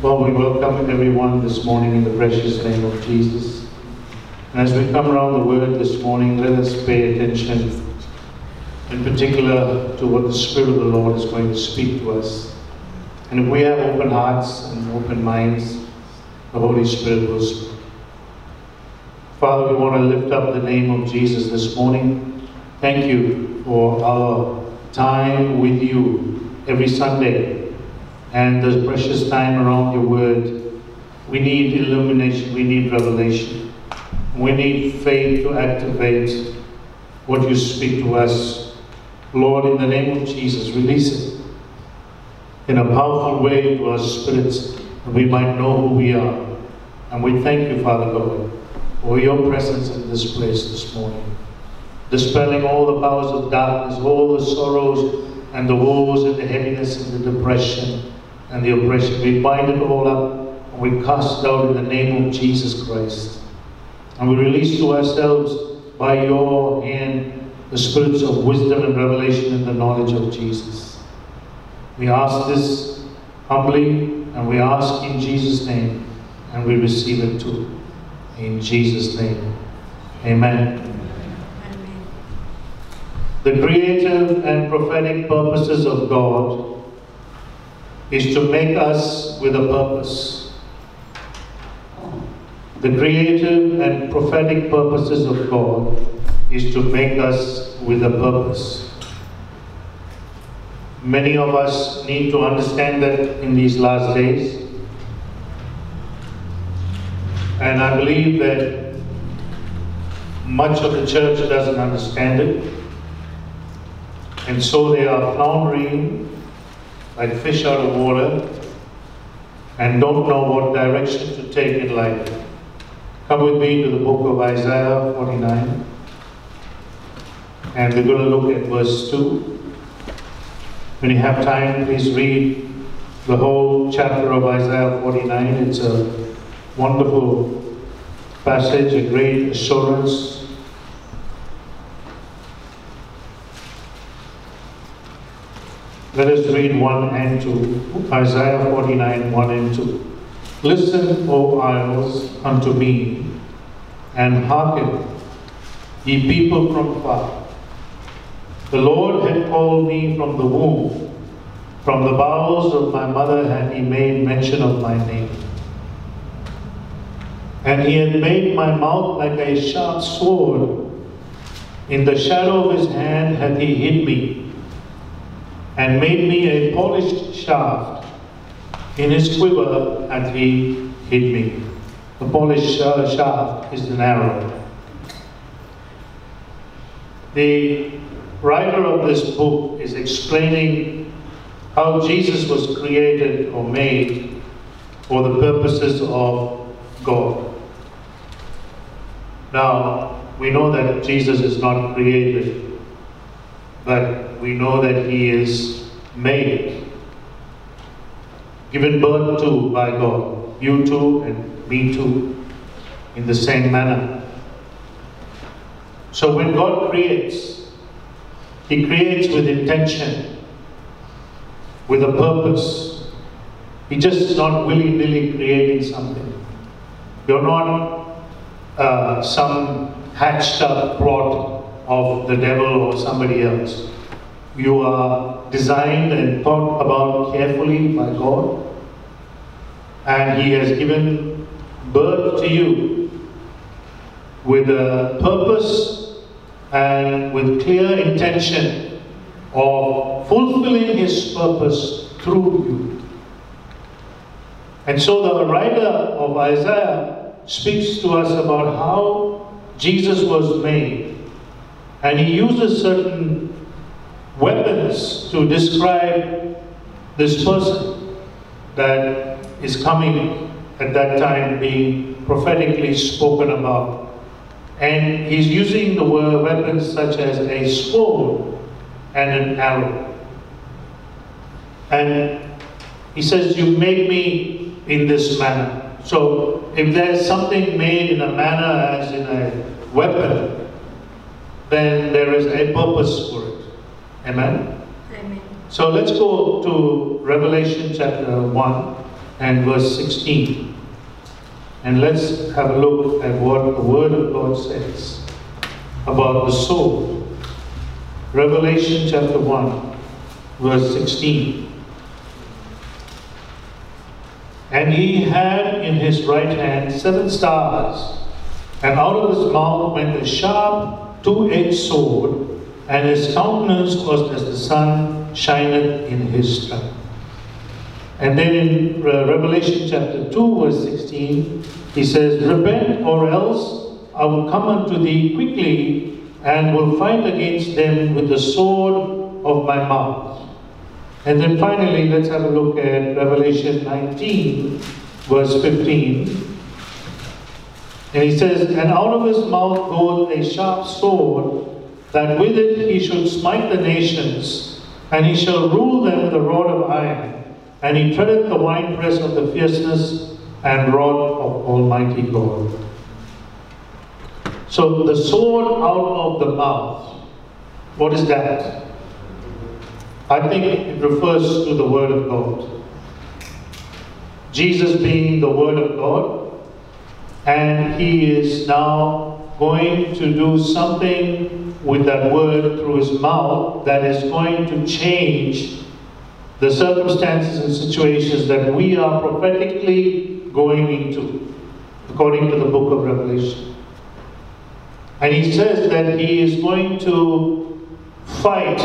Well, we welcome everyone this morning in the precious name of Jesus. And as we come around the word this morning, let us pay attention in particular to what the Spirit of the Lord is going to speak to us. And if we have open hearts and open minds, the Holy Spirit will speak. Father, we want to lift up the name of Jesus this morning. Thank you for our time with you every Sunday and the precious time around your word. We need illumination, we need revelation. We need faith to activate what you speak to us. Lord, in the name of Jesus, release it in a powerful way to our spirits that we might know who we are. And we thank you, Father God, for your presence in this place this morning. Dispelling all the powers of darkness, all the sorrows and the woes and the heaviness and the depression and the oppression. We bind it all up and we cast it out in the name of Jesus Christ. And we release to ourselves by your hand the spirits of wisdom and revelation and the knowledge of Jesus. We ask this humbly and we ask in Jesus' name and we receive it too. In Jesus' name. Amen. The creative and prophetic purposes of God is to make us with a purpose. The creative and prophetic purposes of God is to make us with a purpose. Many of us need to understand that in these last days. And I believe that much of the church doesn't understand it. And so they are floundering like fish out of water and don't know what direction to take in life. Come with me to the book of Isaiah 49. And we're going to look at verse 2. When you have time, please read the whole chapter of Isaiah 49. It's a wonderful passage, a great assurance. Let us read 1 and 2. Isaiah 49, 1 and 2. Listen, O isles, unto me, and hearken, ye people from far. The Lord had called me from the womb. From the bowels of my mother had he made mention of my name. And he had made my mouth like a sharp sword. In the shadow of his hand had he hid me, and made me a polished shaft. In his quiver hath he hid me. The polished uh, shaft is an arrow. The writer of this book is explaining how Jesus was created or made for the purposes of God. Now, we know that Jesus is not created, but we know that he is made, given birth to by God. You too, and me too, in the same manner. So when God creates, he creates with intention, with a purpose. He just is not willy-nilly creating something. You're not uh, some hatched up plot of the devil or somebody else. You are designed and thought about carefully by God, and He has given birth to you with a purpose and with clear intention of fulfilling His purpose through you. And so the writer of Isaiah speaks to us about how Jesus was made. And he uses certain weapons to describe this person that is coming at that time being prophetically spoken about. And he's using the word weapons such as a sword and an arrow. And he says, You make me in this manner. So if there's something made in a manner as in a weapon, then there is a purpose for it. Amen? Amen. So let's go to Revelation chapter 1 and verse 16. And let's have a look at what the Word of God says about the soul. Revelation chapter 1, verse 16. And he had in his right hand seven stars, and out of his mouth went a sharp two edged sword, and his countenance was as the sun shineth in his strength. And then in uh, Revelation chapter 2, verse 16, he says, Repent, or else I will come unto thee quickly, and will fight against them with the sword of my mouth. And then finally, let's have a look at Revelation 19, verse 15. And he says, And out of his mouth goeth a sharp sword, that with it he should smite the nations, and he shall rule them with a rod of iron. And he treadeth the winepress of the fierceness and wrath of Almighty God. So the sword out of the mouth, what is that? I think it refers to the Word of God. Jesus being the Word of God, and he is now going to do something with that word through his mouth that is going to change the circumstances and situations that we are prophetically going into, according to the book of Revelation. And he says that he is going to fight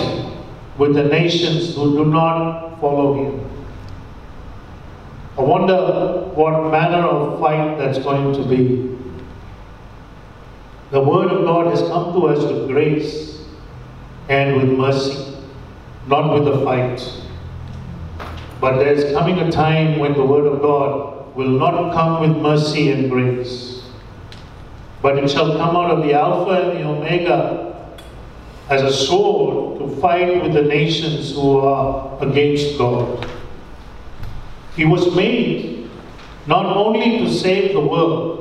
with the nations who do not follow him. I wonder what manner of fight that's going to be. The Word of God has come to us with grace and with mercy, not with a fight. But there's coming a time when the Word of God will not come with mercy and grace, but it shall come out of the Alpha and the Omega as a sword to fight with the nations who are against God. He was made not only to save the world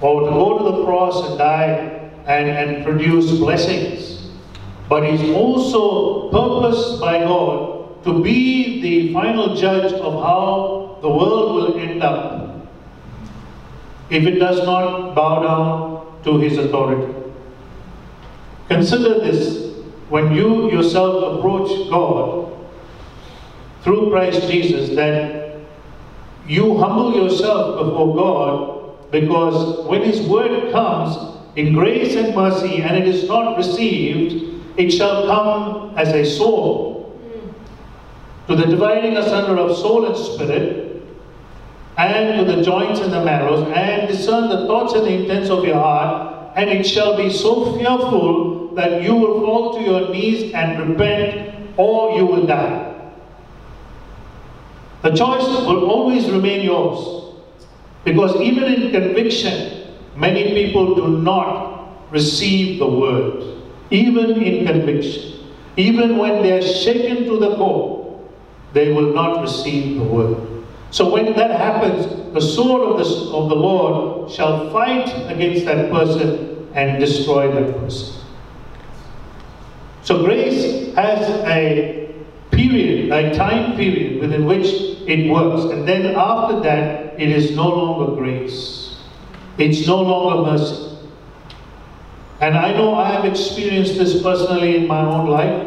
or to go to the cross and die and, and produce blessings, but he's also purposed by God to be the final judge of how the world will end up if it does not bow down to his authority. Consider this when you yourself approach God through Christ Jesus, that you humble yourself before God because when His word comes in grace and mercy and it is not received, it shall come as a sword to the dividing asunder of soul and spirit, and to the joints and the marrows, and discern the thoughts and the intents of your heart, and it shall be so fearful that you will fall to your knees and repent, or you will die. The choice will always remain yours. Because even in conviction, many people do not receive the word. Even in conviction. Even when they are shaken to the core they will not receive the word. So when that happens, the sword of the, of the Lord shall fight against that person and destroy that person. So grace has a period, a time period within which it works. And then after that, it is no longer grace. It's no longer mercy. And I know I have experienced this personally in my own life.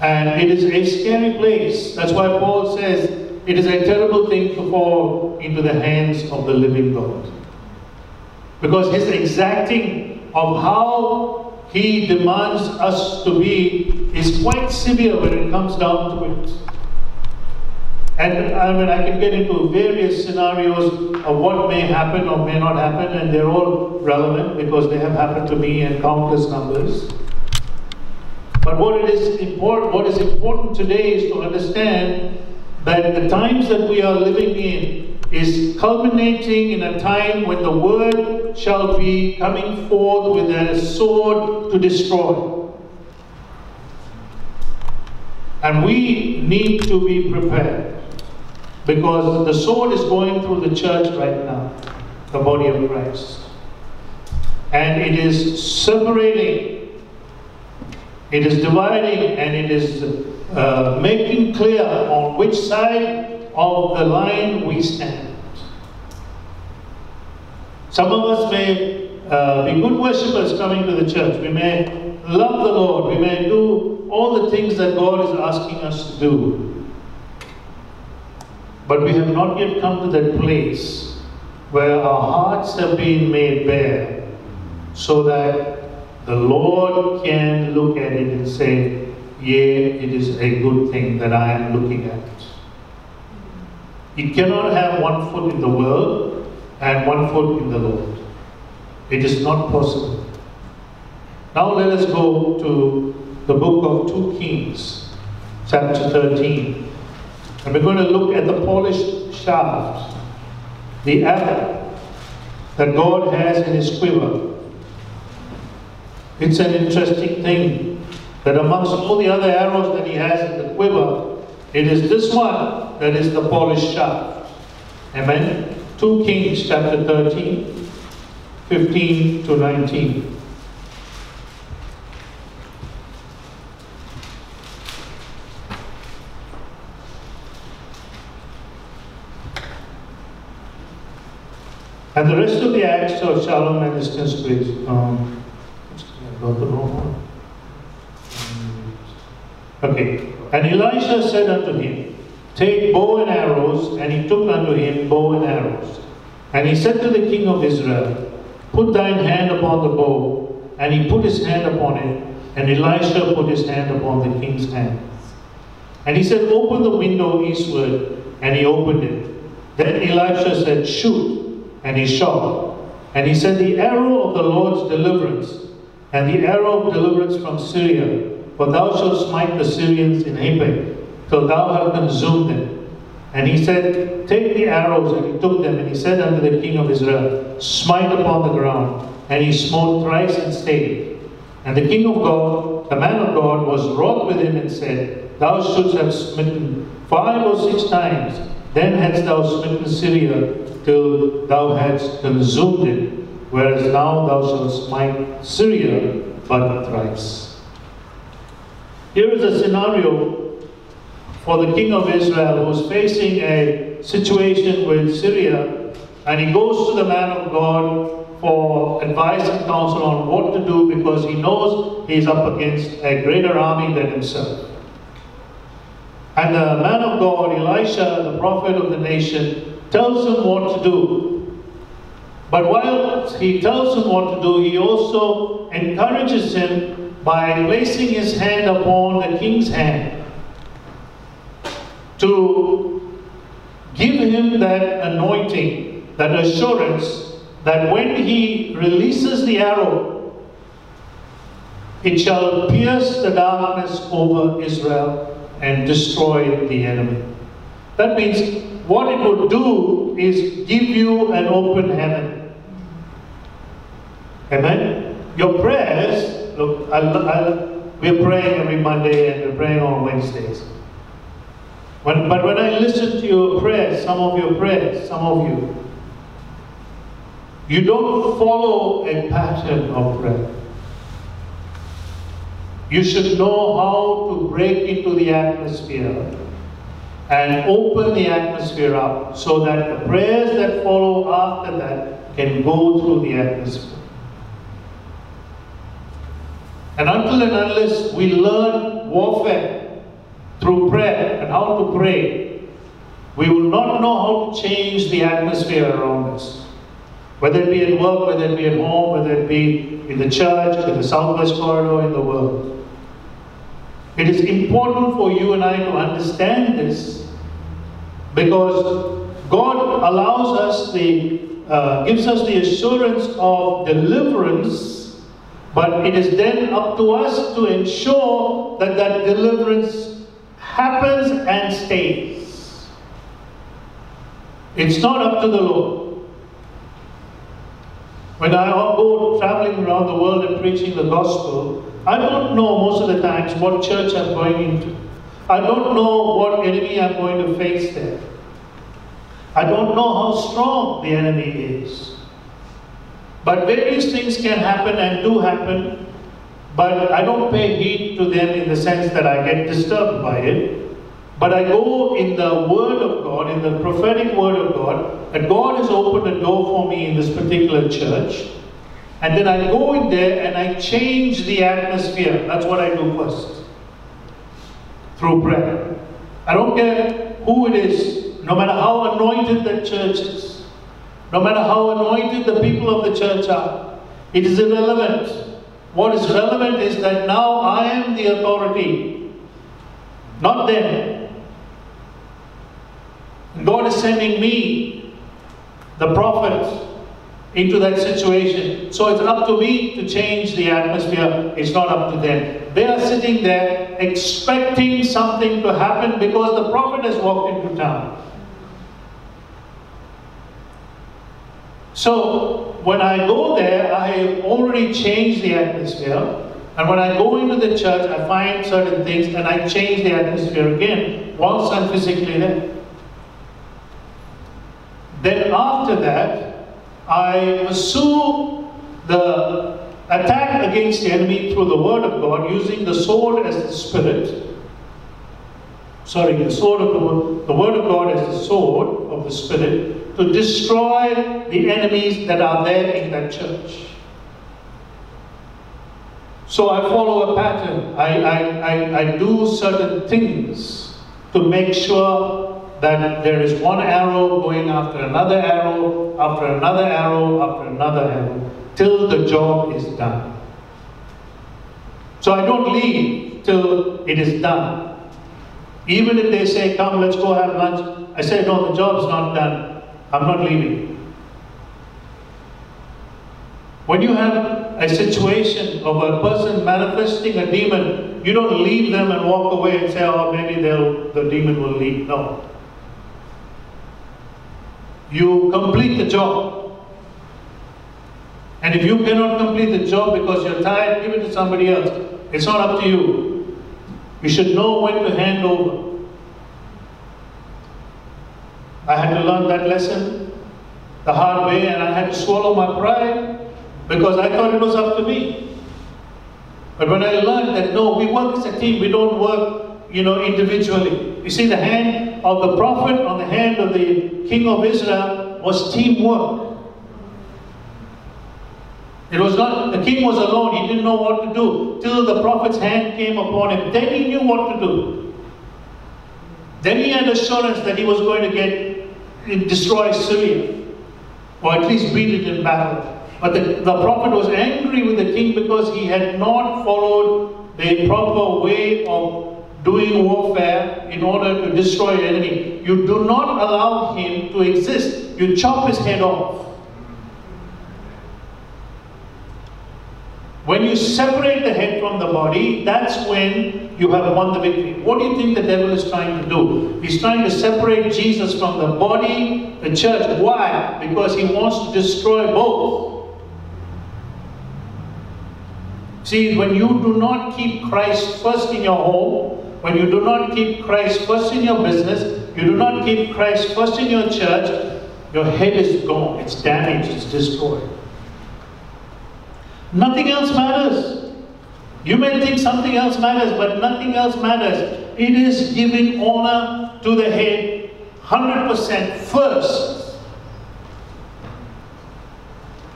And it is a scary place. That's why Paul says it is a terrible thing to fall into the hands of the living God. Because his exacting of how he demands us to be is quite severe when it comes down to it. And I mean, I can get into various scenarios of what may happen or may not happen, and they're all relevant because they have happened to me in countless numbers. But what it is important, what is important today is to understand that the times that we are living in is culminating in a time when the word shall be coming forth with a sword to destroy. And we need to be prepared because the sword is going through the church right now, the body of Christ. And it is separating it is dividing and it is uh, making clear on which side of the line we stand. Some of us may uh, be good worshippers coming to the church. We may love the Lord. We may do all the things that God is asking us to do. But we have not yet come to that place where our hearts have been made bare so that the Lord can look at it and say, Yea, it is a good thing that I am looking at. You cannot have one foot in the world and one foot in the Lord. It is not possible. Now let us go to the book of 2 Kings, chapter 13. And we're going to look at the polished shaft, the arrow that God has in his quiver. It's an interesting thing that amongst all the other arrows that he has in the quiver, it is this one that is the polished shaft. Amen. 2 Kings chapter 13, 15 to 19. And the rest of the acts of Shallum and his conspiracy. Um, one. Okay. And Elisha said unto him, Take bow and arrows. And he took unto him bow and arrows. And he said to the king of Israel, Put thine hand upon the bow. And he put his hand upon it. And Elisha put his hand upon the king's hand. And he said, Open the window eastward. And he opened it. Then Elisha said, Shoot. And he shot. And he said, The arrow of the Lord's deliverance, and the arrow of deliverance from Syria, for thou shalt smite the Syrians in Aphek, till thou have consumed them. And he said, Take the arrows, and he took them, and he said unto the king of Israel, Smite upon the ground. And he smote thrice and stayed. And the king of God, the man of God, was wroth with him and said, Thou shouldst have smitten five or six times, then hadst thou smitten Syria till thou hadst consumed it, whereas now thou shalt smite Syria but thrice. Here is a scenario for the king of Israel who is facing a situation with Syria, and he goes to the man of God for advice and counsel on what to do because he knows he's up against a greater army than himself. And the man of God, Elisha, the prophet of the nation, tells him what to do. But while he tells him what to do, he also encourages him by placing his hand upon the king's hand to give him that anointing, that assurance that when he releases the arrow, it shall pierce the darkness over Israel and destroy the enemy. That means what it would do is give you an open heaven. Amen? Your prayers, look, I, I, we're praying every Monday and we're praying on Wednesdays. When, but when I listen to your prayers, some of your prayers, some of you, you don't follow a pattern of prayer. You should know how to break into the atmosphere and open the atmosphere up so that the prayers that follow after that can go through the atmosphere. And until and unless we learn warfare through prayer and how to pray, we will not know how to change the atmosphere around us. Whether it be at work, whether it be at home, whether it be in the church, in the southwest corridor, in the world. It is important for you and I to understand this because God allows us the, uh, gives us the assurance of deliverance, but it is then up to us to ensure that that deliverance happens and stays. It's not up to the Lord. When I go traveling around the world and preaching the gospel, I don't know most of the times what church I'm going into. I don't know what enemy I'm going to face there. I don't know how strong the enemy is. But various things can happen and do happen, but I don't pay heed to them in the sense that I get disturbed by it. but I go in the Word of God, in the prophetic Word of God, that God has opened a door for me in this particular church. And then I go in there and I change the atmosphere. That's what I do first. Through prayer. I don't care who it is, no matter how anointed the church is, no matter how anointed the people of the church are, it is irrelevant. What is relevant is that now I am the authority, not them. God is sending me, the prophet, into that situation. So it's up to me to change the atmosphere. It's not up to them. They are sitting there expecting something to happen because the prophet has walked into town. So when I go there, I already changed the atmosphere. And when I go into the church, I find certain things and I change the atmosphere again once I'm physically there. Then after that, I pursue the attack against the enemy through the word of God using the sword as the spirit. Sorry, the sword of the word, the word of God as the sword of the spirit to destroy the enemies that are there in that church. So I follow a pattern. I, I, I, I do certain things to make sure that there is one arrow going after another arrow, after another arrow, after another arrow, till the job is done. So I don't leave till it is done. Even if they say, come, let's go have lunch, I say, no, the job's not done. I'm not leaving. When you have a situation of a person manifesting a demon, you don't leave them and walk away and say, oh, maybe the demon will leave. No. You complete the job. And if you cannot complete the job because you're tired, give it to somebody else. It's not up to you. You should know when to hand over. I had to learn that lesson the hard way and I had to swallow my pride because I thought it was up to me. But when I learned that no, we work as a team, we don't work, you know, individually. You see, the hand of the prophet on the hand of the king of Israel was teamwork. It was not, the king was alone, he didn't know what to do till the prophet's hand came upon him. Then he knew what to do. Then he had assurance that he was going to get, destroy Syria, or at least beat it in battle. But the, the prophet was angry with the king because he had not followed the proper way of doing warfare in order to destroy the enemy. You do not allow him to exist. You chop his head off. When you separate the head from the body, that's when you have won the victory. What do you think the devil is trying to do? He's trying to separate Jesus from the body, the church. Why? Because he wants to destroy both. See, when you do not keep Christ first in your home, when you do not keep Christ first in your business, you do not keep Christ first in your church, your head is gone, it's damaged, it's destroyed. Nothing else matters. You may think something else matters, but nothing else matters. It is giving honor to the head 100% first.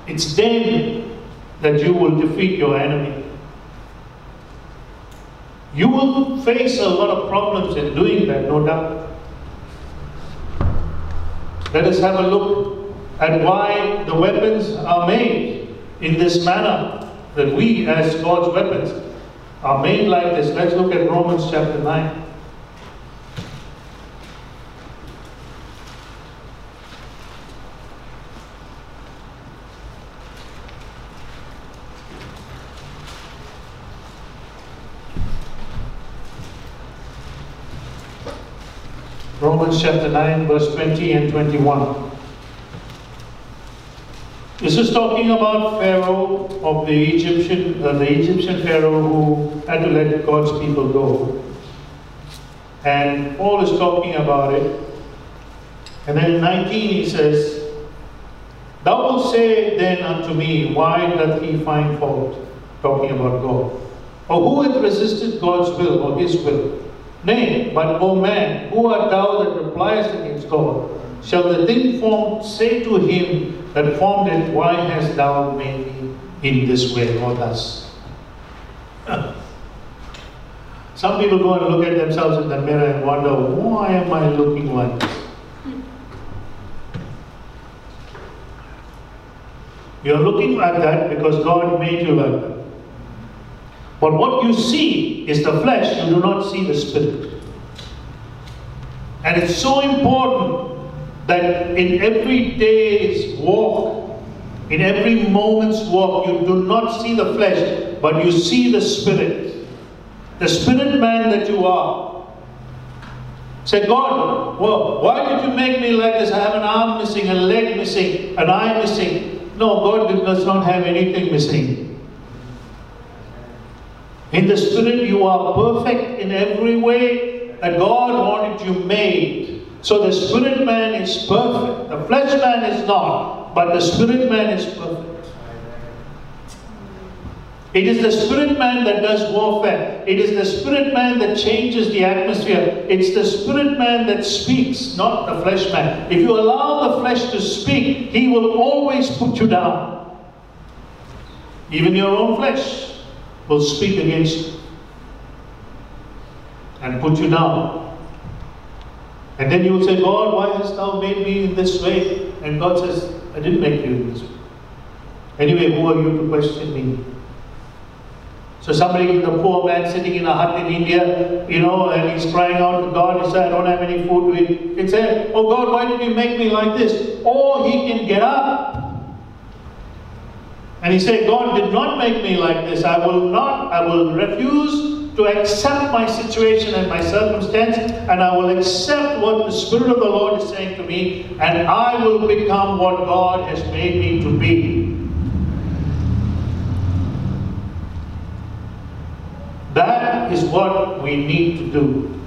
It's then that you will defeat your enemy. You will face a lot of problems in doing that, no doubt. Let us have a look at why the weapons are made in this manner, that we as God's weapons are made like this. Let's look at Romans chapter 9. Romans chapter 9, verse 20 and 21. This is talking about Pharaoh of the Egyptian, uh, the Egyptian Pharaoh who had to let God's people go. And Paul is talking about it. And then in 19 he says, Thou wilt say then unto me, Why doth he find fault? Talking about God. Or who hath resisted God's will or his will? Nay, but O man, who art thou that repliest against God? Shall the thing formed say to him that formed it, Why hast thou made me in this way or thus? Some people go and look at themselves in the mirror and wonder, Why am I looking like this? You're looking like that because God made you like that. But what you see is the flesh, you do not see the spirit. And it's so important that in every day's walk, in every moment's walk, you do not see the flesh, but you see the spirit. The spirit man that you are. Say, God, well, why did you make me like this? I have an arm missing, a leg missing, an eye missing. No, God does not have anything missing. In the Spirit, you are perfect in every way that God wanted you made. So the Spirit man is perfect. The flesh man is not, but the Spirit man is perfect. It is the spirit man that does warfare. It is the spirit man that changes the atmosphere. It's the spirit man that speaks, not the flesh man. If you allow the flesh to speak, he will always put you down. Even your own flesh will speak against you and put you down. And then you will say, God, why hast thou made me in this way? And God says, I didn't make you in this way. Anyway, who are you to question me? So somebody, the poor man sitting in a hut in India, you know, and he's crying out to God, he said, I don't have any food to eat. He'd say, Oh God, why did you make me like this? Or he can get up and he said, God did not make me like this. I will not, I will refuse to accept my situation and my circumstance, and I will accept what the Spirit of the Lord is saying to me, and I will become what God has made me to be. That is what we need to do.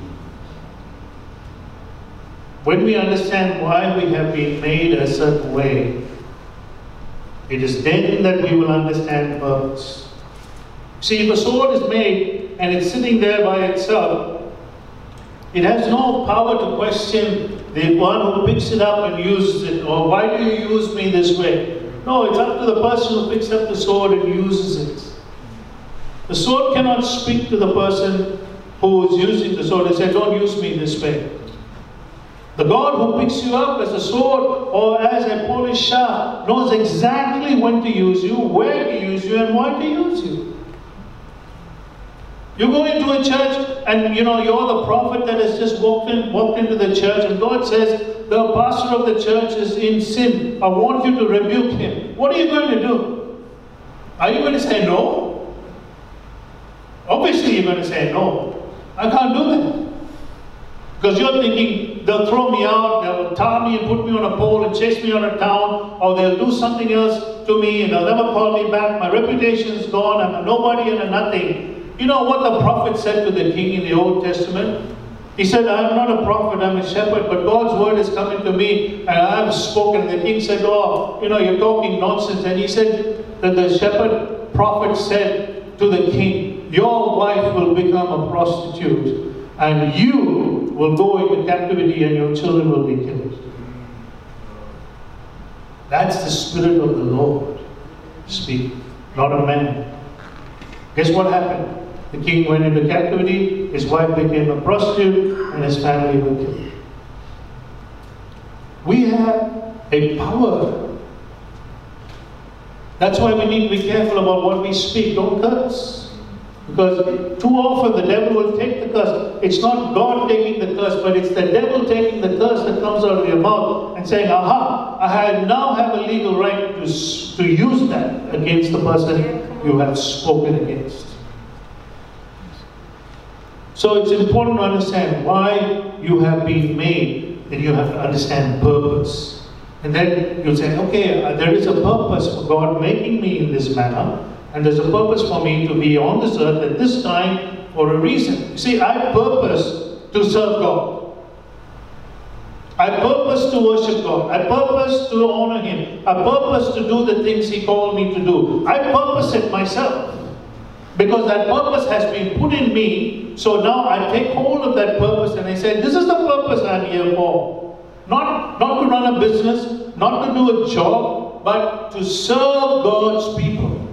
When we understand why we have been made a certain way, it is then that we will understand purpose. See, if a sword is made and it's sitting there by itself, it has no power to question the one who picks it up and uses it, or why do you use me this way? No, it's up to the person who picks up the sword and uses it. The sword cannot speak to the person who is using the sword and say, Don't use me this way. The God who picks you up as a sword or as a polished shaft knows exactly when to use you, where to use you, and why to use you. You go into a church and you know you're the prophet that has just walked in, walked into the church, and God says the pastor of the church is in sin. I want you to rebuke him. What are you going to do? Are you going to say no? Obviously, you're going to say no. I can't do that. Because you're thinking they'll throw me out, they'll tie me and put me on a pole and chase me out of town, or they'll do something else to me and they'll never call me back. My reputation is gone, I'm a nobody and a nothing. You know what the prophet said to the king in the Old Testament? He said, I'm not a prophet, I'm a shepherd, but God's word is coming to me and I've spoken. The king said, Oh, you know, you're talking nonsense. And he said that the shepherd prophet said to the king, Your wife will become a prostitute and you will go into captivity and your children will be killed. That's the Spirit of the Lord speaking, not a man. Guess what happened? The king went into captivity, his wife became a prostitute, and his family were killed. We have a power. That's why we need to be careful about what we speak. Don't curse. Because too often the devil will take the curse. It's not God taking the curse, but it's the devil taking the curse that comes out of your mouth and saying, Aha, I now have a legal right to, to use that against the person you have spoken against. So it's important to understand why you have been made, and you have to understand purpose. And then you'll say, okay, uh, there is a purpose for God making me in this manner. And there's a purpose for me to be on this earth at this time for a reason. See, I purpose to serve God. I purpose to worship God. I purpose to honor Him. I purpose to do the things He called me to do. I purpose it myself. Because that purpose has been put in me. So now I take hold of that purpose and I say, this is the purpose I'm here for. Not, not to run a business, not to do a job, but to serve God's people.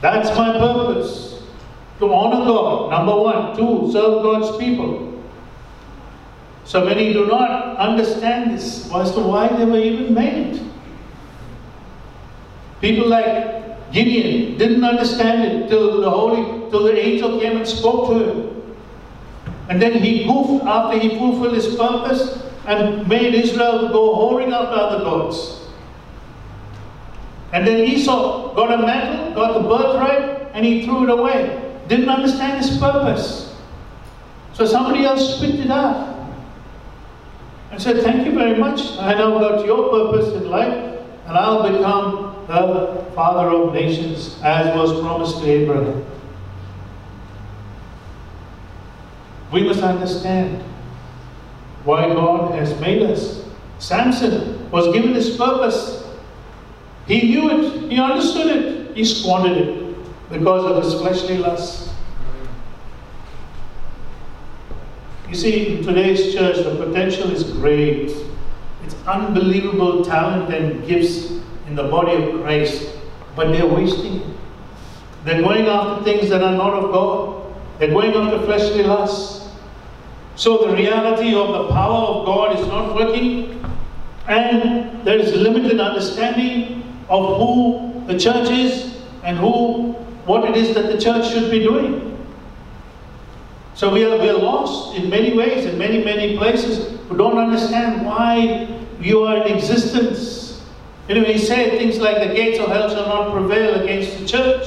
That's my purpose. To honor God, number one. Two, serve God's people. So many do not understand this as to why they were even made. People like Gideon didn't understand it till the holy, till the angel came and spoke to him. And then he goofed after he fulfilled his purpose and made Israel go whoring after other gods. And then Esau got a mantle, got the birthright, and he threw it away. Didn't understand his purpose. So somebody else picked it up and said, Thank you very much. I now got your purpose in life, and I'll become the father of nations, as was promised to Abraham. We must understand why God has made us. Samson was given his purpose. He knew it, he understood it, he squandered it because of his fleshly lusts. You see, in today's church, the potential is great. It's unbelievable talent and gifts in the body of Christ, but they're wasting it. They're going after things that are not of God. They're going after fleshly lusts. So the reality of the power of God is not working, and there is limited understanding of who the church is and who, what it is that the church should be doing. So we are, we are lost in many ways, in many, many places, who don't understand why you are in existence. You know, he said things like the gates of hell shall not prevail against the church.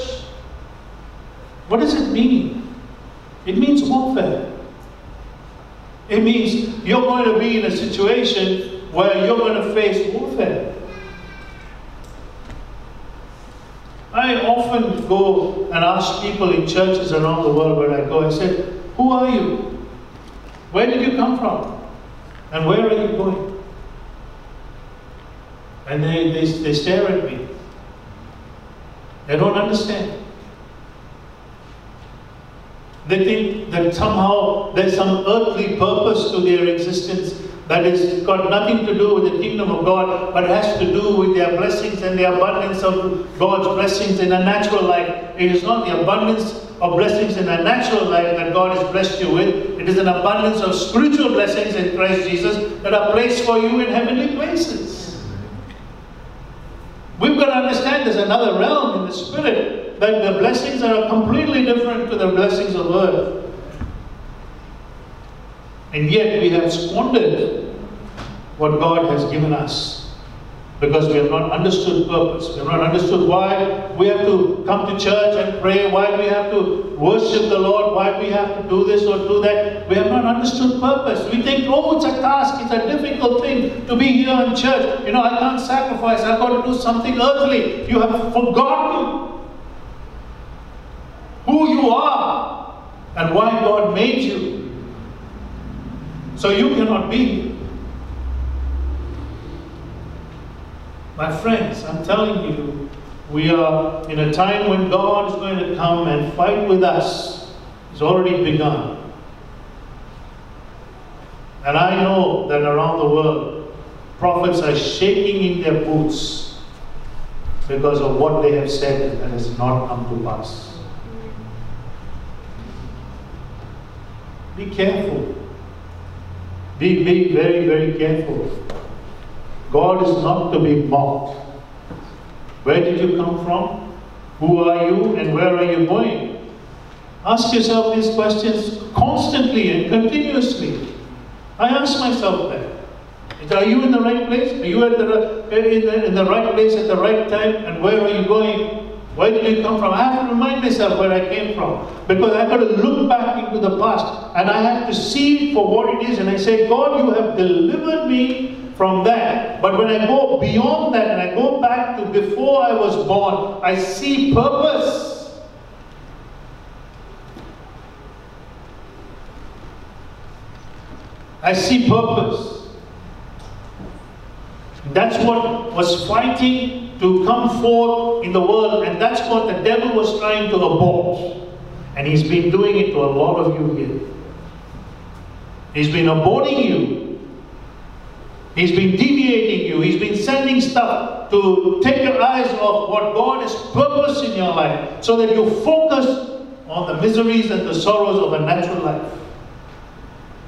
What does it mean? It means warfare. It means you're going to be in a situation where you're going to face warfare. I often go and ask people in churches around the world where I go, I said, Who are you? Where did you come from? And where are you going? And they, they, they stare at me. They don't understand. They think that somehow there's some earthly purpose to their existence that has got nothing to do with the kingdom of God, but has to do with their blessings and the abundance of God's blessings in a natural life. It is not the abundance of blessings in a natural life that God has blessed you with. It is an abundance of spiritual blessings in Christ Jesus that are placed for you in heavenly places. We've got to understand there's another realm in the spirit that the blessings are completely different to the blessings of earth. And yet we have squandered what God has given us because we have not understood purpose. We have not understood why we have to come to church and pray, why we have to worship the Lord, why we have to do this or do that. We have not understood purpose. We think, oh, it's a task, it's a difficult thing to be here in church. You know, I can't sacrifice, I've got to do something earthly. You have forgotten who you are and why God made you. So you cannot be My friends, I'm telling you, we are in a time when God is going to come and fight with us. It's already begun. And I know that around the world, prophets are shaking in their boots because of what they have said that has not come to pass. Be careful. Be, be very, very careful. God is not to be mocked. Where did you come from? Who are you and where are you going? Ask yourself these questions constantly and continuously. I ask myself that. Are you in the right place? Are you at the, eh, in, the, in the right place at the right time? And where are you going? Where did you come from? I have to remind myself where I came from. Because I've got to look back into the past. And I have to see it for what it is. And I say, God, you have delivered me from that. But when I go beyond that and I go back to before I was born, I see purpose. I see purpose. That's what was fighting to come forth in the world, and that's what the devil was trying to abort. And he's been doing it to a lot of you here. He's been aborting you. He's been deviating you. He's been sending stuff to take your eyes off what God has purposed in your life so that you focus on the miseries and the sorrows of a natural life,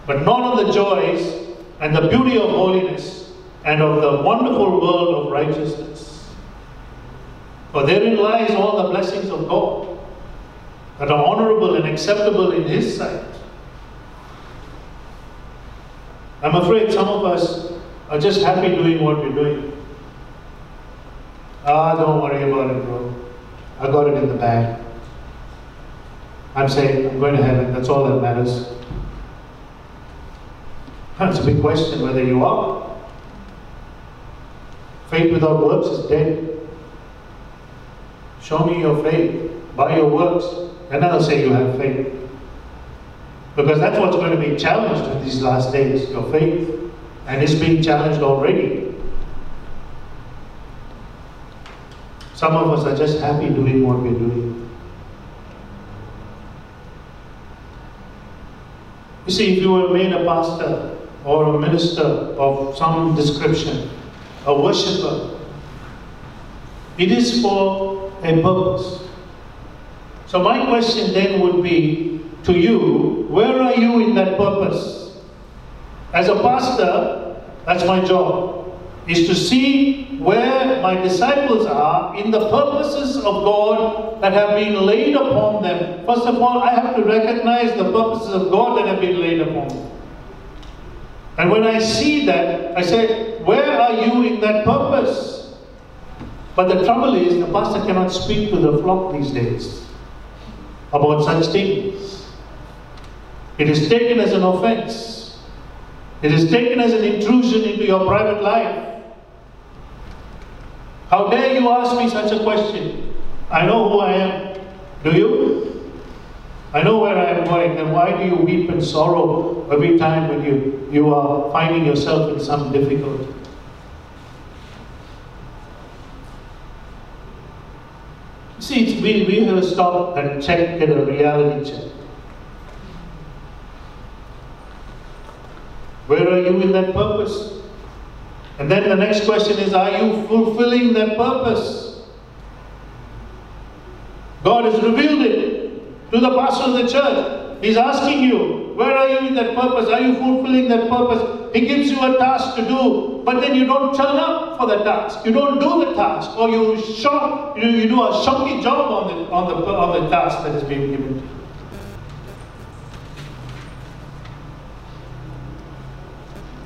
but not on the joys and the beauty of holiness and of the wonderful world of righteousness. For therein lies all the blessings of God that are honorable and acceptable in His sight. I'm afraid some of us are just happy doing what we're doing. Ah, don't worry about it, bro. I got it in the bag. I'm saying I'm going to heaven. That's all that matters. That's a big question whether you are. Faith without works is dead. Show me your faith by your works, and I'll say you have faith. Because that's what's going to be challenged in these last days your faith. And it's being challenged already. Some of us are just happy doing what we're doing. You see, if you were made a pastor or a minister of some description, a worshipper, it is for a purpose. So, my question then would be to you where are you in that purpose? As a pastor, that's my job is to see where my disciples are in the purposes of God that have been laid upon them. First of all, I have to recognize the purposes of God that have been laid upon them. And when I see that, I say, Where are you in that purpose? But the trouble is, the pastor cannot speak to the flock these days about such things. It is taken as an offense. It is taken as an intrusion into your private life. How dare you ask me such a question? I know who I am. Do you? I know where I am going. Then why do you weep and sorrow every time when you, you are finding yourself in some difficulty? See, we, we have to stop and check, get a reality check. Where are you in that purpose? And then the next question is Are you fulfilling that purpose? God has revealed it to the pastor of the church. He's asking you, Where are you in that purpose? Are you fulfilling that purpose? He gives you a task to do, but then you don't turn up for the task. You don't do the task, or you, shock, you, you do a shocking job on the, on, the, on the task that has been given to you.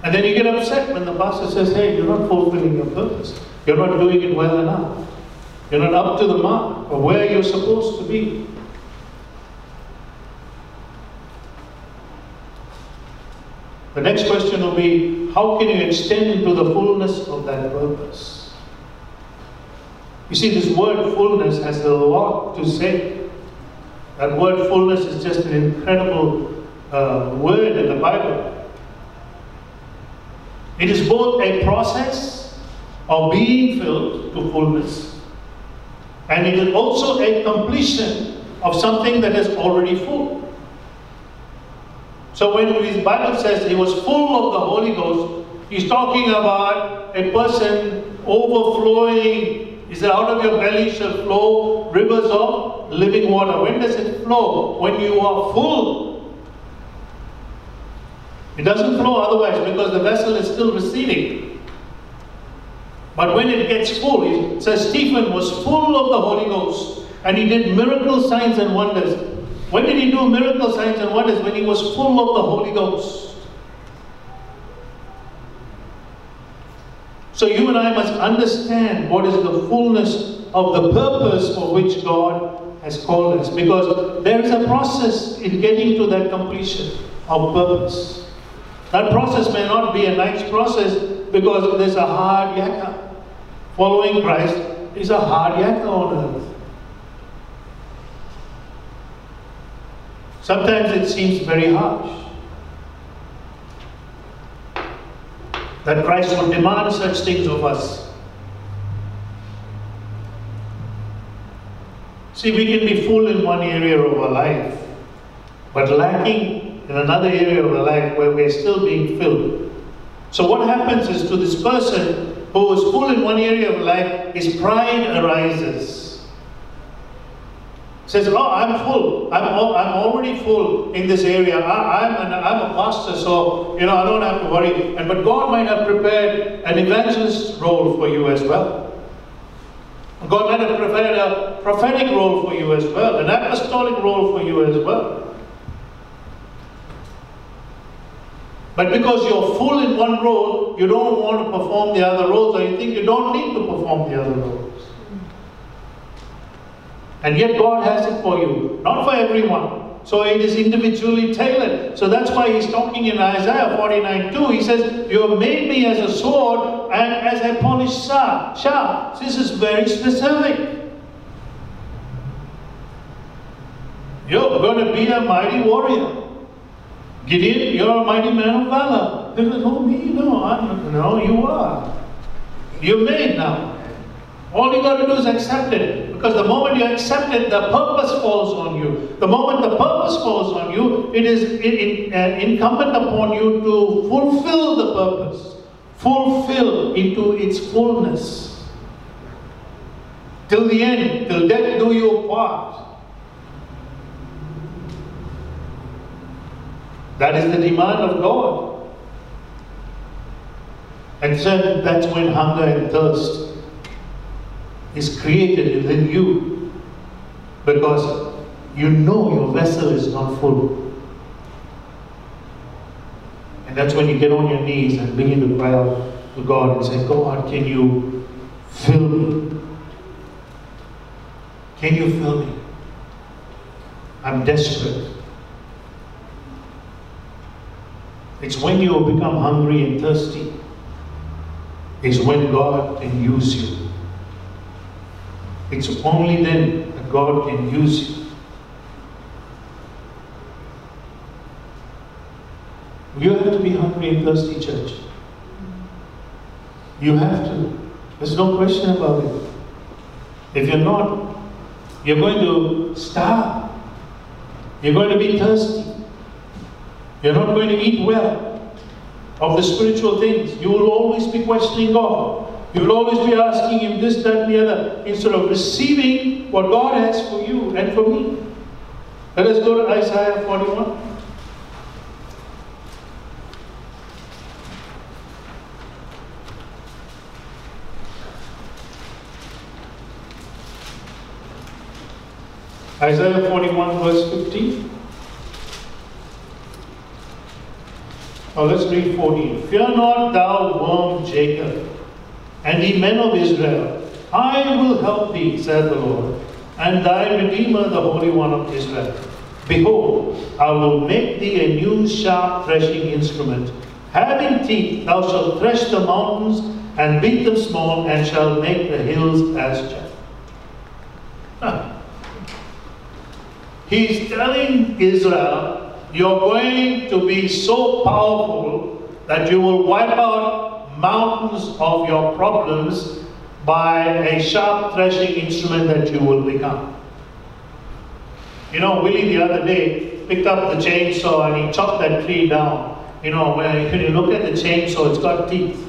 And then you get upset when the pastor says, hey, you're not fulfilling your purpose. You're not doing it well enough. You're not up to the mark of where you're supposed to be. The next question will be how can you extend into the fullness of that purpose? You see, this word fullness has a lot to say. That word fullness is just an incredible uh, word in the Bible. It is both a process of being filled to fullness, and it is also a completion of something that is already full. So when the Bible says he was full of the Holy Ghost, he's talking about a person overflowing. He said, out of your belly shall flow rivers of living water. When does it flow? When you are full it doesn't flow otherwise because the vessel is still receiving. But when it gets full, it says Stephen was full of the Holy Ghost and he did miracle signs and wonders. When did he do miracle signs and wonders? When he was full of the Holy Ghost. So you and I must understand what is the fullness of the purpose for which God has called us. Because there is a process in getting to that completion of purpose. That process may not be a nice process because there's a hard yakka. Following Christ is a hard yakka on earth. Sometimes it seems very harsh. That Christ would demand such things of us. See, we can be full in one area of our life, but lacking in another area of life where we're still being filled. So, what happens is to this person who is full in one area of life, his pride arises. Says, Oh, I'm full. I'm, I'm already full in this area. I, am an, I'm a pastor, so you know I don't have to worry. And but God might have prepared an evangelist role for you as well. God might have prepared a prophetic role for you as well, an apostolic role for you as well. But because you're full in one role, you don't want to perform the other roles, or you think you don't need to perform the other roles. And yet God has it for you, not for everyone. So it is individually tailored. So that's why he's talking in Isaiah 49 2. He says, You have made me as a sword and as a polished shaft. This is very specific. You're going to be a mighty warrior. Gideon, you're a mighty man of valor. They go, oh, me? No, I'm, no, you are. You're made now. All you got to do is accept it. Because the moment you accept it, the purpose falls on you. The moment the purpose falls on you, it is uh, incumbent upon you to fulfill the purpose. Fulfill into its fullness. Till the end, till death do you part. That is the demand of God. And so that's when hunger and thirst is created within you because you know your vessel is not full. And that's when you get on your knees and begin to cry out to God and say, God, can you fill me? Can you fill me? I'm desperate. It's when you become hungry and thirsty, is when God can use you. It's only then that God can use you. You have to be hungry and thirsty, church. You have to. There's no question about it. If you're not, you're going to starve. You're going to be thirsty. You're not going to eat well of the spiritual things. You will always be questioning God. You will always be asking him this, that, and the other, instead of receiving what God has for you and for me. Let us go to Isaiah 41. Isaiah 41, verse 15. Now let's read 14. Fear not, thou worm Jacob and ye men of Israel, I will help thee, said the Lord, and thy Redeemer, the Holy One of Israel. Behold, I will make thee a new sharp threshing instrument. Having teeth, thou shalt thresh the mountains and beat them small, and shall make the hills as chaff. Huh. He's telling Israel, you're going to be so powerful that you will wipe out mountains of your problems by a sharp threshing instrument that you will become. You know, Willie the other day picked up the chainsaw and he chopped that tree down. You know, when you look at the chainsaw, it's got teeth.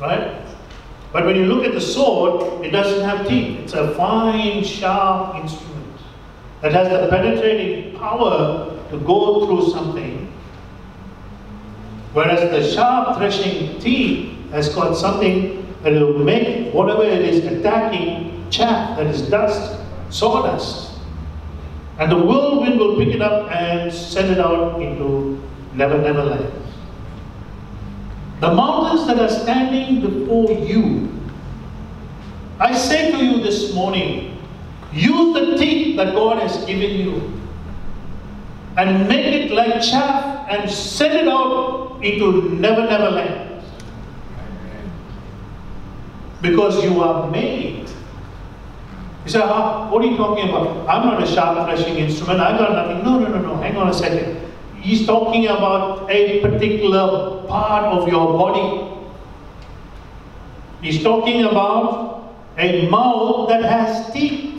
Right? But when you look at the sword, it doesn't have teeth. It's a fine, sharp instrument that has the penetrating power to go through something Whereas the sharp threshing teeth has got something that will make whatever it is attacking chaff, that is dust, sawdust. And the whirlwind will pick it up and send it out into never, never land. The mountains that are standing before you, I say to you this morning, use the teeth that God has given you and make it like chaff and send it out into never, never land. Because you are made. You say, ah, what are you talking about? I'm not a sharp threshing instrument. I got nothing. No, no, no, no. Hang on a second. He's talking about a particular part of your body. He's talking about a mouth that has teeth.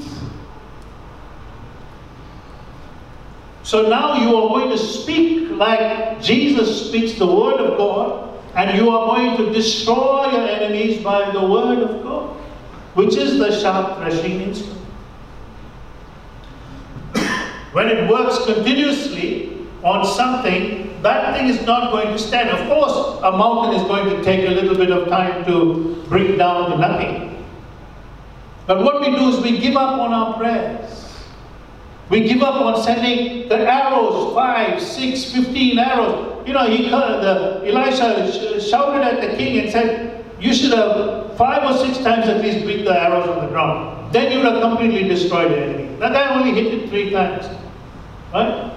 So now you are going to speak like Jesus speaks the word of God, and you are going to destroy your enemies by the word of God, which is the sharp threshing instrument. when it works continuously on something, that thing is not going to stand. Of course, a mountain is going to take a little bit of time to bring down to nothing. But what we do is we give up on our prayers. We give up on sending the arrows, five, six, fifteen arrows. You know, he, the, Elisha shouted at the king and said, you should have five or six times at least beat the arrows on the ground. Then you would have completely destroyed the enemy. That guy only hit it three times. Right?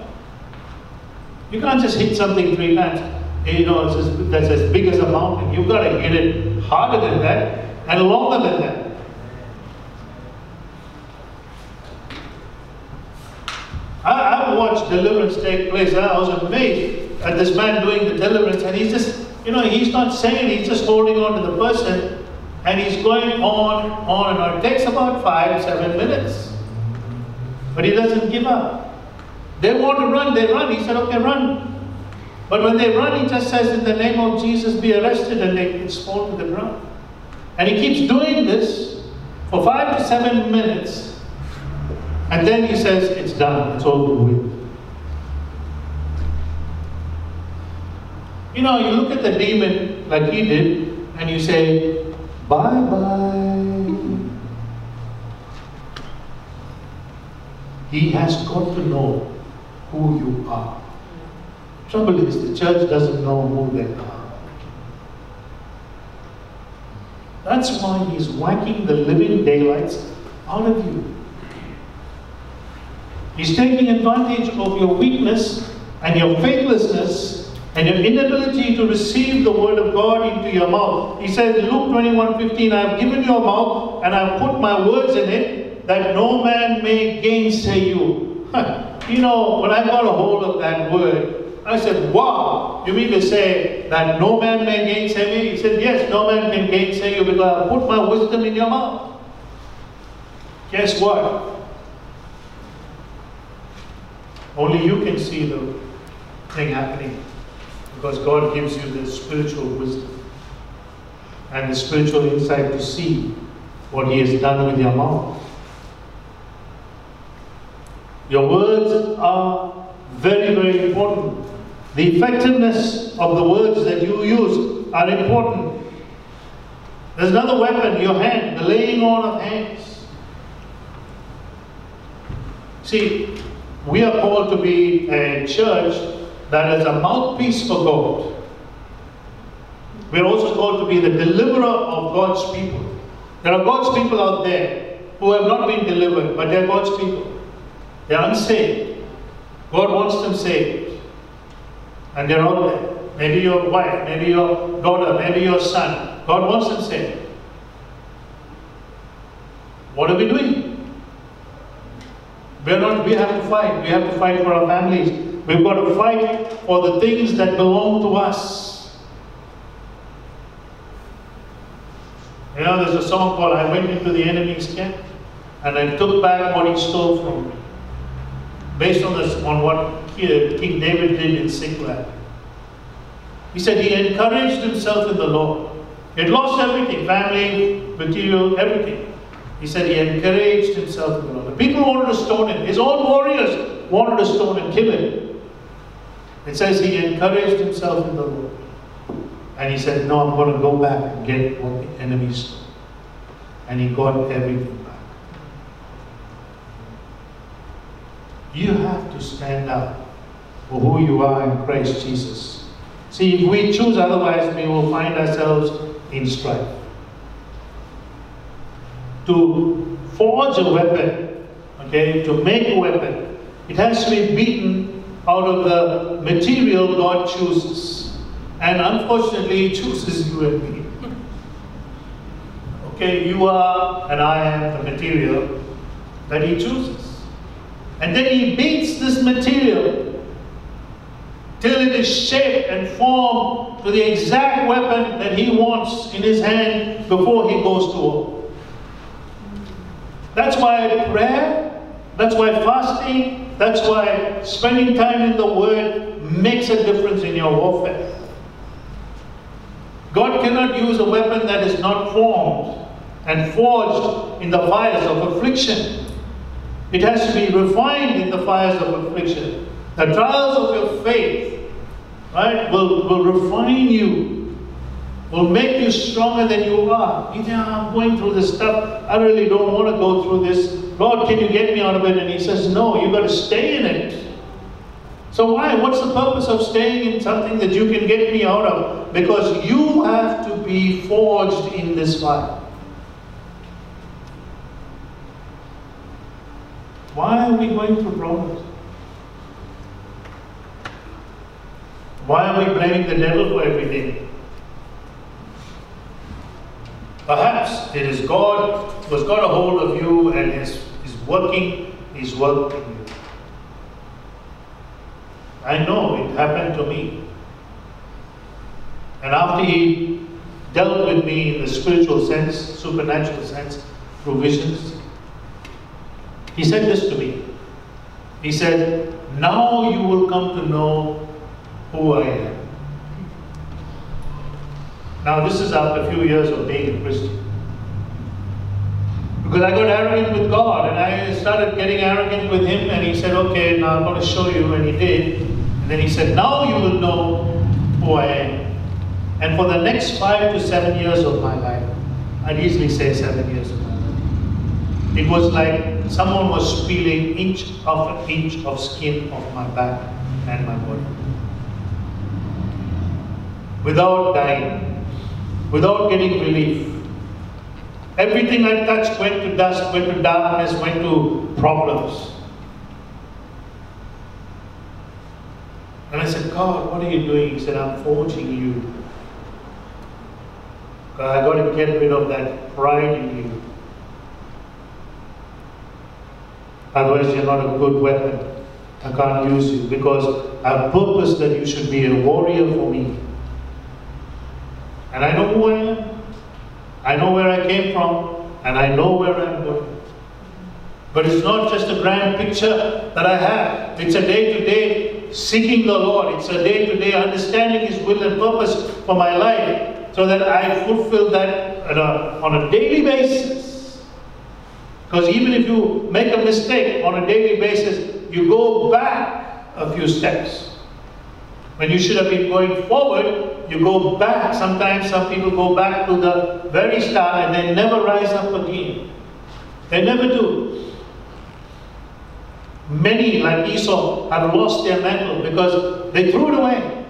You can't just hit something three times. You know, as, that's as big as a mountain. You've got to hit it harder than that and longer than that. I, have watched deliverance take place. I was amazed at this man doing the deliverance, and he's just, you know, he's not saying, he's just holding on to the person, and he's going on, on and on. It takes about five, seven minutes. But he doesn't give up. They want to run, they run. He said, okay, run. But when they run, he just says, in the name of Jesus, be arrested, and they fall to the ground. And he keeps doing this for five to seven minutes and then he says, it's done, it's all over with. You know, you look at the demon like he did, and you say, bye bye. He has got to know who you are. Trouble is, the church doesn't know who they are. That's why he's whacking the living daylights out of you. He's taking advantage of your weakness and your faithlessness and your inability to receive the word of God into your mouth. He says Luke 21 15, I have given you a mouth and I have put my words in it that no man may gainsay you. you know, when I got a hold of that word, I said, Wow, you mean to say that no man may gainsay me? He said, Yes, no man can gainsay you because I put my wisdom in your mouth. Guess what? Only you can see the thing happening because God gives you the spiritual wisdom and the spiritual insight to see what He has done with your mouth. Your words are very, very important. The effectiveness of the words that you use are important. There's another weapon, your hand, the laying on of hands. See, we are called to be a church that is a mouthpiece for God. We're also called to be the deliverer of God's people. There are God's people out there who have not been delivered, but they're God's people. They're unsaved. God wants them saved. And they're out there. Maybe your wife, maybe your daughter, maybe your son. God wants them saved. What are we doing? We're not, we have to fight. We have to fight for our families. We've got to fight for the things that belong to us. You know, there's a song called I Went Into the Enemy's Camp and I took back what he stole from me. Based on this, on what King David did in Ziklag. He said he encouraged himself in the Lord. He had lost everything, family, material, everything. He said he encouraged himself in the Lord. The people wanted to stone him. His own warriors wanted to stone and kill him. It says he encouraged himself in the Lord. And he said, No, I'm going to go back and get what the enemy stole. And he got everything back. You have to stand up for who you are in Christ Jesus. See, if we choose otherwise, we will find ourselves in strife to forge a weapon, okay, to make a weapon, it has to be beaten out of the material God chooses. And unfortunately, He chooses you and me. Okay, you are and I am the material that He chooses. And then He beats this material till it is shaped and formed to the exact weapon that He wants in His hand before He goes to war. That's why prayer, that's why fasting, That's why spending time in the Word makes a difference in your warfare. God cannot use a weapon that is not formed and forged in the fires of affliction. It has to be refined in the fires of affliction. The trials of your faith, right, will, will refine you, will make you stronger than you are. You think, I'm going through this stuff. I really don't want to go through this. God, can you get me out of it? And He says, No, you've got to stay in it. So why? What's the purpose of staying in something that you can get me out of? Because you have to be forged in this fire. Why are we going through problems? Why are we blaming the devil for everything? Perhaps it is God who has got a hold of you and is, is working his work in you. I know it happened to me. And after he dealt with me in the spiritual sense, supernatural sense, through visions, he said this to me. He said, Now you will come to know who I am. Now, this is after a few years of being a Christian. Because I got arrogant with God and I started getting arrogant with Him, and He said, Okay, now I'm going to show you. And He did. And then He said, Now you will know who I am. And for the next five to seven years of my life, I'd easily say seven years of my life, it was like someone was peeling inch after inch of skin off my back and my body. Without dying, without getting relief. Everything I touched went to dust, went to darkness, went to problems. And I said, God, what are you doing? He said, I'm forging you. I got to get rid of that pride in you. Otherwise, you're not a good weapon. I can't use you because I've purposed that you should be a warrior for me. And I know who I am. I know where I came from, and I know where I'm going. But it's not just a grand picture that I have. It's a day to day seeking the Lord. It's a day to day understanding His will and purpose for my life so that I fulfill that uh, on a daily basis. Because even if you make a mistake on a daily basis, you go back a few steps. When you should have been going forward, you go back. Sometimes some people go back to the very start and they never rise up again. They never do. Many, like Esau, have lost their mantle because they threw it away.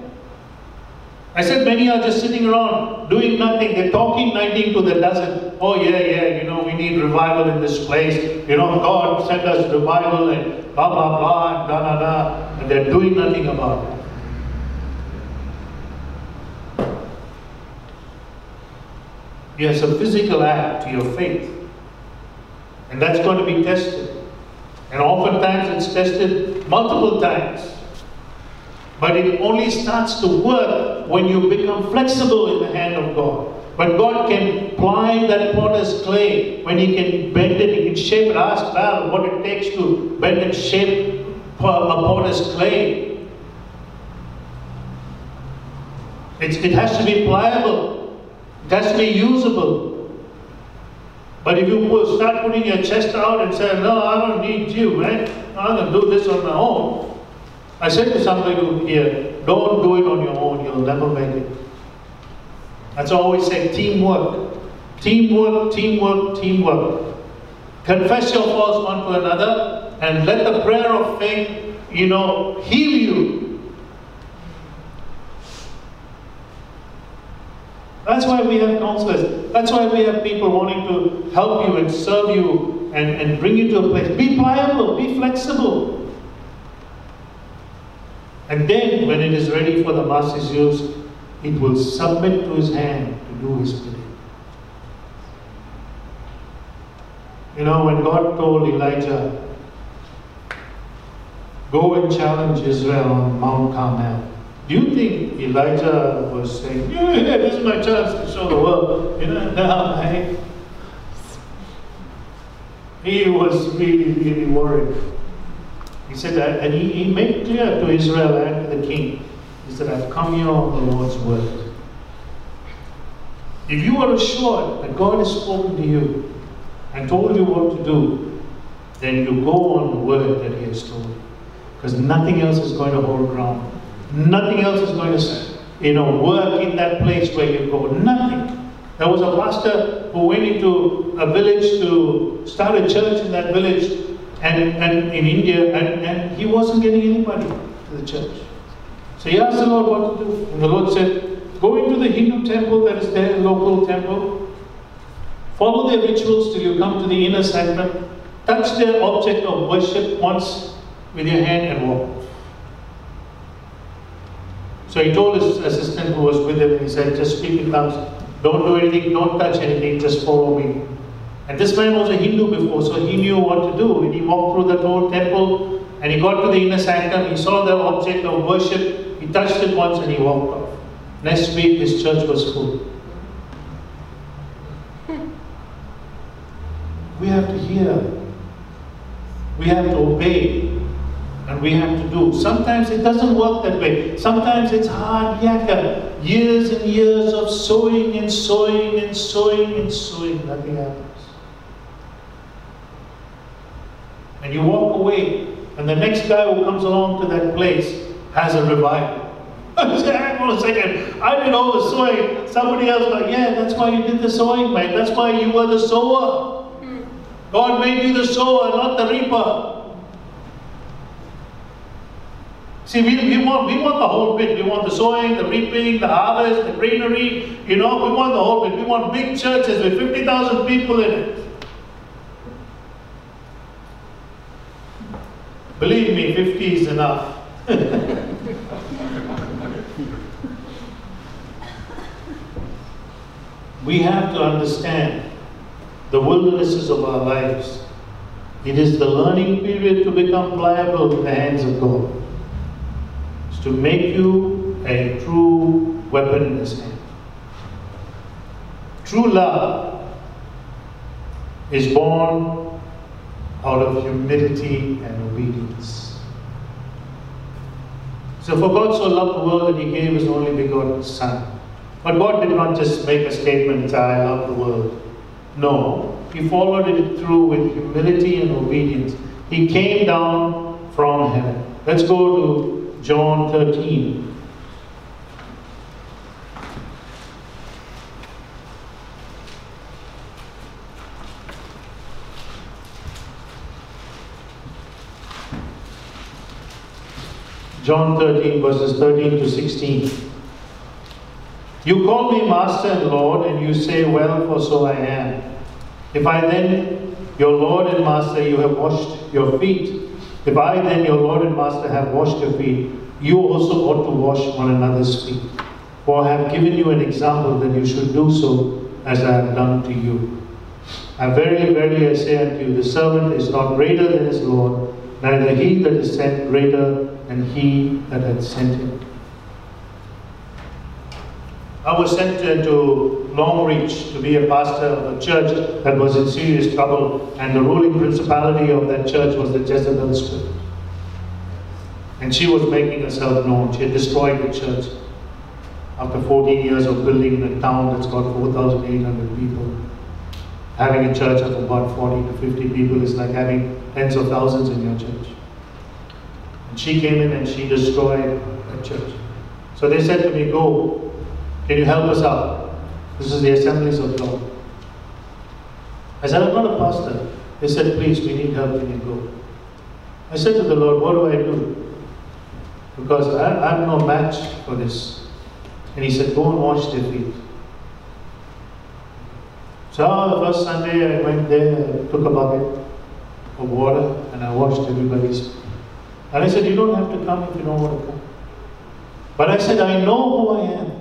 I said many are just sitting around doing nothing. They're talking 19 to the dozen. Oh yeah, yeah, you know, we need revival in this place. You know, God sent us revival and blah, blah, blah, and da, da, da. And they're doing nothing about it. Yes, a physical act to your faith. And that's going to be tested. And oftentimes it's tested multiple times. But it only starts to work when you become flexible in the hand of God. When God can ply that potter's clay, when He can bend it, He can shape it. Ask Val what it takes to bend and shape a potter's clay. It's, it has to be pliable. Be usable. But if you start putting your chest out and say, no, I don't need you. I'm going to do this on my own. I said to somebody here, don't do it on your own. You'll never make it. That's always say teamwork. Teamwork, teamwork, teamwork. Confess your faults one to another and let the prayer of faith, you know, heal you That's why we have counselors. That's why we have people wanting to help you and serve you and, and bring you to a place. Be pliable, be flexible. And then, when it is ready for the master's use, it will submit to his hand to do his bidding. You know, when God told Elijah, go and challenge Israel on Mount Carmel, do you think Elijah was saying, yeah, this is my chance to show the world? You know, now I, he was really, really worried. He said that, and he, he made clear to Israel and the king, he said, I've come here on the Lord's word. If you are assured that God has spoken to you and told you what to do, then you go on the word that He has told you. Because nothing else is going to hold ground. Nothing else is going to, you know, work in that place where you go. Nothing. There was a pastor who went into a village to start a church in that village and, and in India, and, and he wasn't getting anybody to the church. So he asked the Lord what to do. And the Lord said, Go into the Hindu temple that is there, local temple. Follow their rituals till you come to the inner sanctum. Touch their object of worship once with your hand and walk. So he told his assistant who was with him, he said, just speak in tongues. Don't do anything, don't touch anything, just follow me. And this man was a Hindu before, so he knew what to do. And he walked through the whole temple and he got to the inner sanctum, he saw the object of worship, he touched it once and he walked off. Next week, his church was full. We have to hear. We have to obey. And we have to do. Sometimes it doesn't work that way. Sometimes it's hard yakka. Years and years of sowing and sowing and sowing and sowing. Nothing happens. And you walk away, and the next guy who comes along to that place has a revival. Hang on a second. I did all the sowing. Somebody else like, yeah, that's why you did the sowing, mate. That's why you were the sower. Hmm. God made you the sower, not the reaper. See, we, we, want, we want the whole bit. We want the sowing, the reaping, the harvest, the greenery. You know, we want the whole bit. We want big churches with 50,000 people in it. Believe me, 50 is enough. we have to understand the wildernesses of our lives. It is the learning period to become pliable in the hands of God. To make you a true weapon in His hand. True love is born out of humility and obedience. So for God so loved the world that he gave his only begotten Son. But God did not just make a statement say, I love the world. No, he followed it through with humility and obedience. He came down from heaven. Let's go to John 13. John 13, verses 13 to 16. You call me Master and Lord, and you say, Well, for so I am. If I then, your Lord and Master, you have washed your feet, if I then, your Lord and Master, have washed your feet, you also ought to wash one another's feet. For I have given you an example that you should do so as I have done to you. I verily, verily, I say unto you, the servant is not greater than his Lord, neither he that is sent greater than he that had sent him. I was sent to Longreach to be a pastor of a church that was in serious trouble, and the ruling principality of that church was the Jezebel spirit. And she was making herself known. She had destroyed the church after 14 years of building a town that's got 4,800 people. Having a church of about 40 to 50 people is like having tens of thousands in your church. And she came in and she destroyed the church. So they said to me, Go, can you help us out? This is the assemblies of God. I said, I'm not a pastor. They said, please, we need help. We you go? I said to the Lord, what do I do? Because I, am no match for this. And he said, go and wash their feet. So the first Sunday I went there, took a bucket of water and I washed everybody's feet. And I said, you don't have to come if you don't want to come. But I said, I know who I am.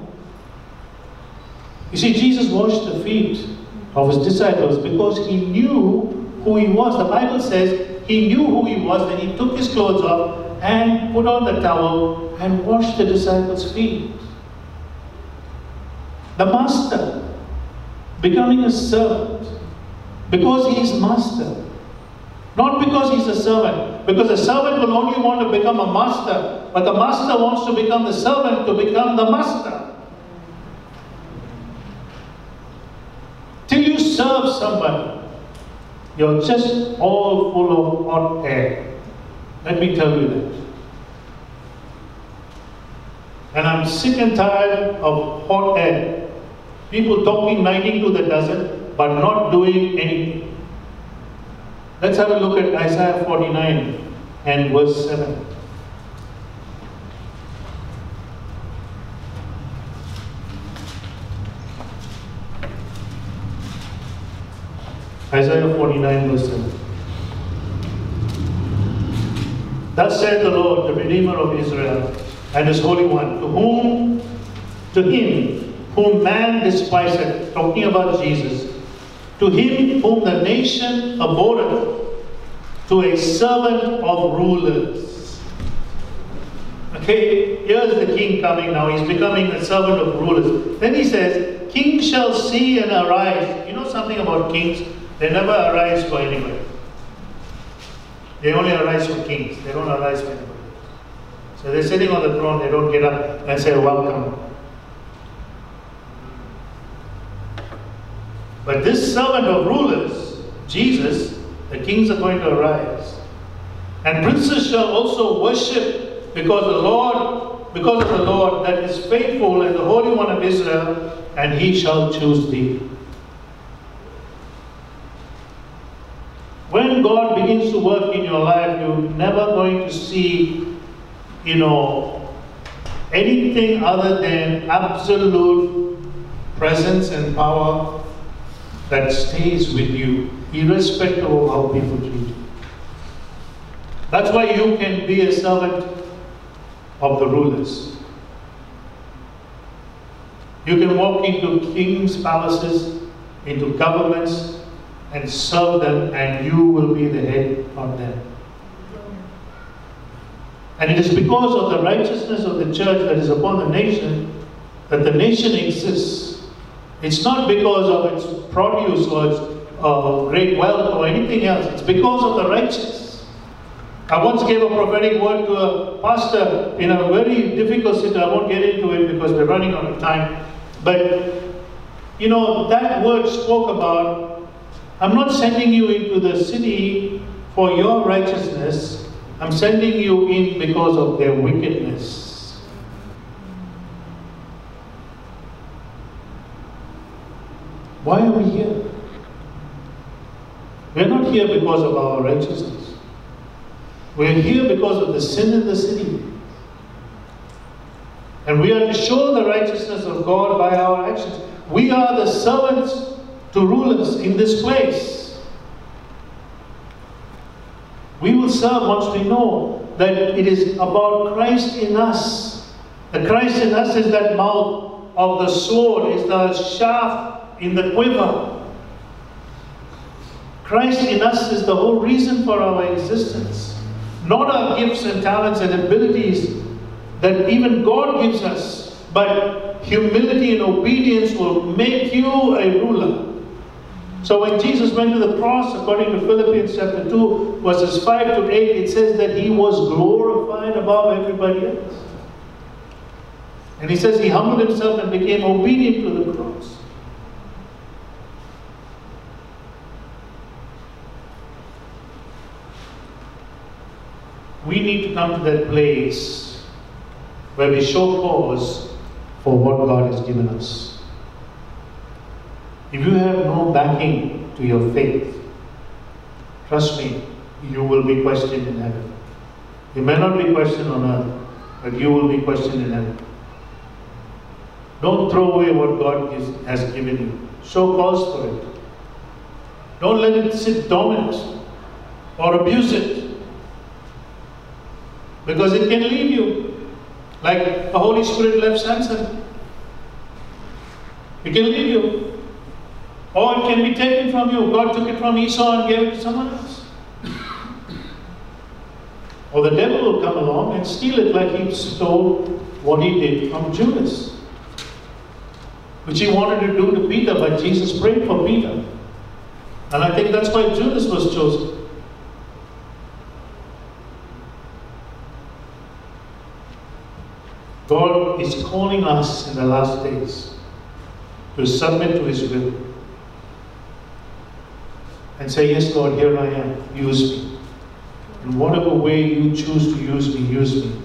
You see, Jesus washed the feet of his disciples because he knew who he was. The Bible says he knew who he was, then he took his clothes off and put on the towel and washed the disciples' feet. The master becoming a servant because he is master, not because he's a servant. servant. Because a servant will only want to become a master, but the master wants to become the servant to become the master. Till serve somebody, you're just all full of hot air. Let me tell you that. And I'm sick and tired of hot air. People talking 19 to the dozen, but not doing anything. Let's have a look at Isaiah 49 and verse 7. Isaiah 49 verse 7. Thus saith the Lord, the Redeemer of Israel, and his Holy One, to whom, to him whom man despiseth, talking about Jesus, to him whom the nation abhorreth, to a servant of rulers. Okay, here's the king coming now. He's becoming a servant of rulers. Then he says, Kings shall see and arise. You know something about kings? They never arise for anybody. They only arise for kings. They don't arise for anybody. So they're sitting on the throne, they don't get up and say, Welcome. But this servant of rulers, Jesus, the kings are going to arise. And princes shall also worship because the Lord, because of the Lord that is faithful and the Holy One of Israel, and he shall choose thee. When God begins to work in your life, you're never going to see, you know, anything other than absolute presence and power that stays with you irrespective of how people treat you. That's why you can be a servant of the rulers. You can walk into kings' palaces, into governments, and serve them, and you will be the head of them. And it is because of the righteousness of the church that is upon the nation that the nation exists. It's not because of its produce or its uh, great wealth or anything else. It's because of the righteous. I once gave a prophetic word to a pastor in a very difficult situation. I won't get into it because we're running out of time. But, you know, that word spoke about I'm not sending you into the city for your righteousness. I'm sending you in because of their wickedness. Why are we here? We're not here because of our righteousness. We're here because of the sin in the city. And we are to show the righteousness of God by our actions. We are the servants to rulers in this place. We will serve once we know that it is about Christ in us. The Christ in us is that mouth of the sword, is the shaft in the quiver. Christ in us is the whole reason for our existence, not our gifts and talents and abilities that even God gives us, but humility and obedience will make you a ruler. So when Jesus went to the cross, according to Philippians chapter 2, verses 5 to 8, it says that he was glorified above everybody else. And he says he humbled himself and became obedient to the cross. we need to come to that place where we show cause for what God has given us. If you have no backing to your faith, trust me, you will be questioned in heaven. You may not be questioned on earth, but you will be questioned in heaven. Don't throw away what God is, has given you. Show cause for it. Don't let it sit dormant or abuse it. Because it can leave you. Like the Holy Spirit left Samson. It can leave you. Or it can be taken from you. God took it from Esau and gave it to someone else. or the devil will come along and steal it like he stole what he did from Judas. Which he wanted to do to Peter, but Jesus prayed for Peter. And I think that's why Judas was chosen. God is calling us in the last days to submit to His will and say, Yes, God, here I am, use me. In whatever way you choose to use me, use me.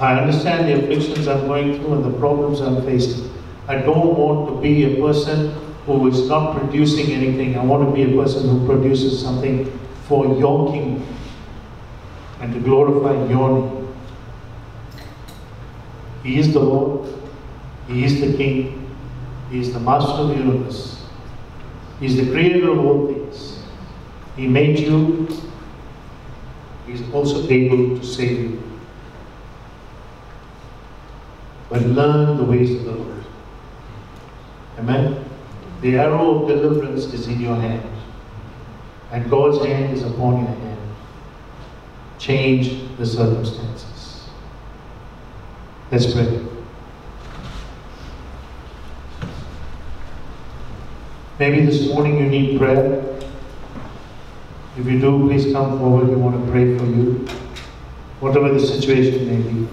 I understand the afflictions I'm going through and the problems I'm facing. I don't want to be a person who is not producing anything. I want to be a person who produces something for your kingdom and to glorify your name. He is the Lord, He is the King, He is the Master of the universe, He is the creator of all things. He made you, He is also able to save you. But learn the ways of the Lord. Amen. The arrow of deliverance is in your hand, and God's hand is upon your hand. Change the circumstances. Let's pray. Maybe this morning you need prayer. If you do, please come forward. We want to pray for you, whatever the situation may be.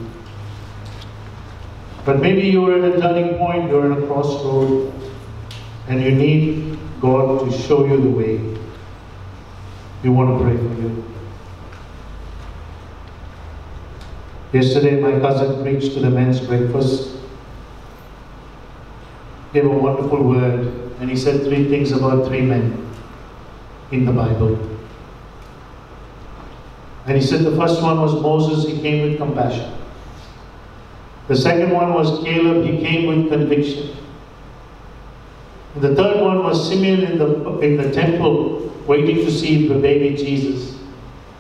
But maybe you're at a turning point, you're at a crossroad, and you need God to show you the way. We want to pray for you. Yesterday, my cousin preached to the men's breakfast. Gave a wonderful word, and he said three things about three men in the Bible. And he said the first one was Moses, he came with compassion. The second one was Caleb, he came with conviction. And the third one was Simeon in the, in the temple, waiting to see the baby Jesus.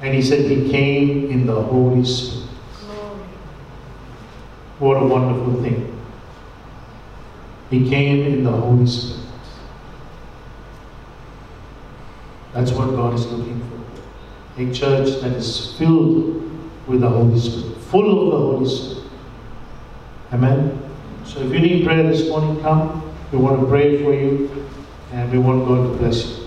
And he said he came in the Holy Spirit. What a wonderful thing. He came in the Holy Spirit. That's what God is looking for. A church that is filled with the Holy Spirit, full of the Holy Spirit. Amen. So if you need prayer this morning, come. We want to pray for you and we want God to bless you.